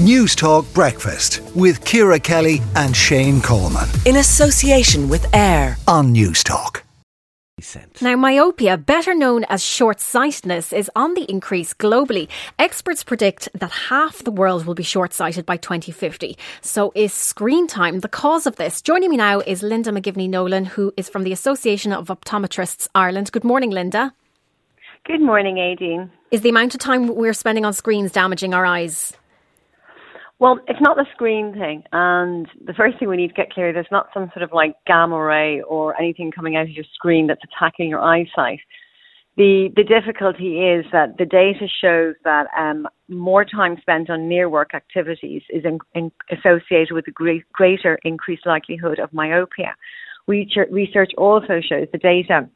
News Talk Breakfast with Ciara Kelly and Shane Coleman in association with AIR on News Talk. Now, myopia, better known as short sightedness, is on the increase globally. Experts predict that half the world will be short sighted by 2050. So, is screen time the cause of this? Joining me now is Linda McGivney Nolan, who is from the Association of Optometrists Ireland. Good morning, Linda. Good morning, Aideen. Is the amount of time we're spending on screens damaging our eyes? Well, it's not the screen thing. And the first thing we need to get clear there's not some sort of like gamma ray or anything coming out of your screen that's attacking your eyesight. The, the difficulty is that the data shows that um, more time spent on near work activities is in, in, associated with a great, greater increased likelihood of myopia. Research also shows the data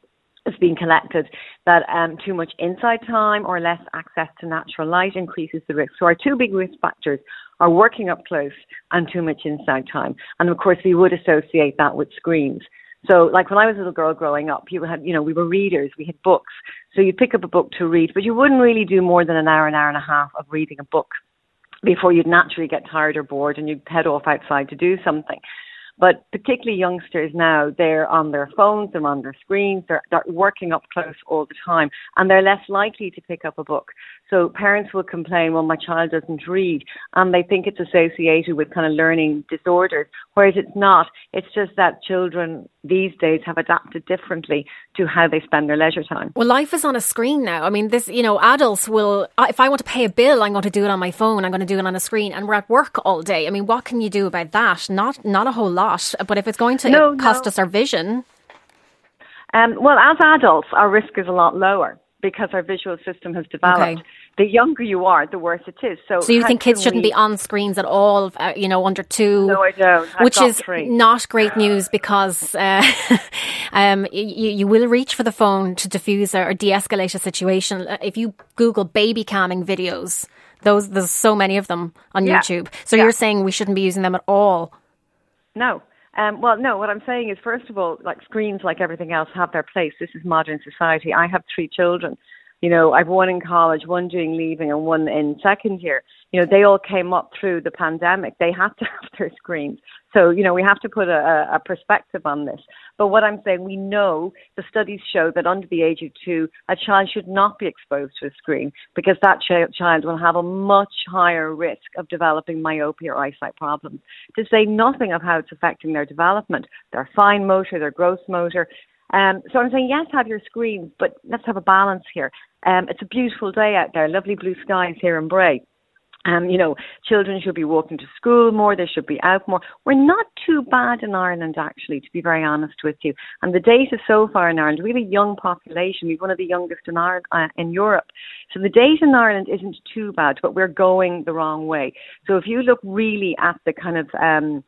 that's being collected that um, too much inside time or less access to natural light increases the risk. So our two big risk factors are working up close and too much inside time. And of course, we would associate that with screens. So, like when I was a little girl growing up, you had, you know, we were readers, we had books. So you'd pick up a book to read, but you wouldn't really do more than an hour, an hour and a half of reading a book before you'd naturally get tired or bored and you'd head off outside to do something. But particularly youngsters now, they're on their phones, they're on their screens, they're, they're working up close all the time, and they're less likely to pick up a book. So parents will complain, well, my child doesn't read, and they think it's associated with kind of learning disorders, whereas it's not. It's just that children these days have adapted differently to how they spend their leisure time. Well, life is on a screen now. I mean, this, you know, adults will, if I want to pay a bill, I'm going to do it on my phone, I'm going to do it on a screen, and we're at work all day. I mean, what can you do about that? Not, not a whole lot. But if it's going to no, cost no. us our vision. Um, well, as adults, our risk is a lot lower because our visual system has developed. Okay. The younger you are, the worse it is. So, so you think kids shouldn't we... be on screens at all? Uh, you know, under two? No, I don't. I've which is three. not great news because uh, um, you, you will reach for the phone to diffuse or de-escalate a situation. Uh, if you Google baby camming videos, those there's so many of them on yeah. YouTube. So yeah. you're saying we shouldn't be using them at all? No. Um, well, no, what I'm saying is, first of all, like screens, like everything else, have their place. This is modern society. I have three children. You know, I've one in college, one doing leaving, and one in second year. You know, they all came up through the pandemic. They have to have their screens. So, you know, we have to put a, a perspective on this. But what I'm saying, we know the studies show that under the age of two, a child should not be exposed to a screen because that ch- child will have a much higher risk of developing myopia or eyesight problems. To say nothing of how it's affecting their development, their fine motor, their gross motor. Um, so I'm saying, yes, have your screens, but let's have a balance here. Um, it's a beautiful day out there, lovely blue skies here in Bray. Um, you know, children should be walking to school more, they should be out more. We're not too bad in Ireland, actually, to be very honest with you. And the data so far in Ireland, we have a young population, we're one of the youngest in, Ireland, uh, in Europe. So the data in Ireland isn't too bad, but we're going the wrong way. So if you look really at the kind of, um,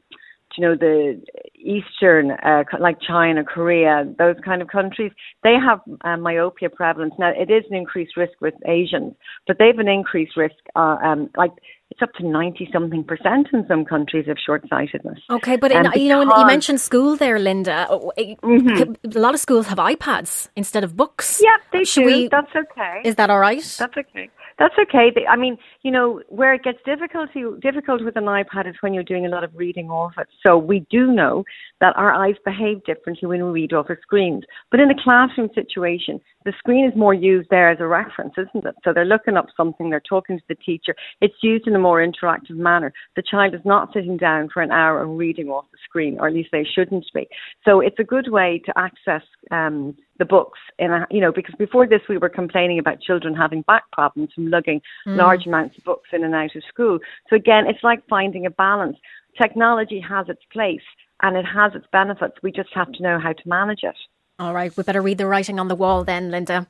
you know, the Eastern, uh, like China, Korea, those kind of countries, they have uh, myopia prevalence. Now, it is an increased risk with Asians, but they have an increased risk, uh, um, like it's up to 90 something percent in some countries of short sightedness. Okay, but in, you know, you mentioned school there, Linda. Oh, mm-hmm. A lot of schools have iPads instead of books. Yeah, they Should do. We, That's okay. Is that all right? That's okay. That's okay. I mean, you know, where it gets difficult difficult with an iPad is when you're doing a lot of reading off it. So we do know that our eyes behave differently when we read off our screens. But in a classroom situation, the screen is more used there as a reference, isn't it? So they're looking up something, they're talking to the teacher. It's used in a more interactive manner. The child is not sitting down for an hour and reading off the screen, or at least they shouldn't be. So it's a good way to access um, the books. In a, you know because before this we were complaining about children having back problems from lugging mm. large amounts of books in and out of school. So again it's like finding a balance. Technology has its place and it has its benefits. We just have to know how to manage it. All right. We better read the writing on the wall then linda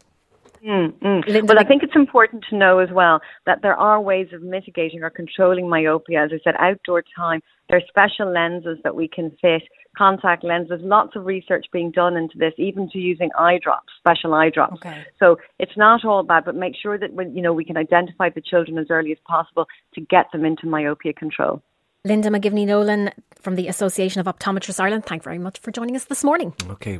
Mm, mm. Well, I think it's important to know as well that there are ways of mitigating or controlling myopia. As I said, outdoor time, there are special lenses that we can fit, contact lenses, lots of research being done into this, even to using eye drops, special eye drops. Okay. So it's not all bad, but make sure that when, you know, we can identify the children as early as possible to get them into myopia control. Linda McGivney Nolan from the Association of Optometrists Ireland, thank you very much for joining us this morning. Okay.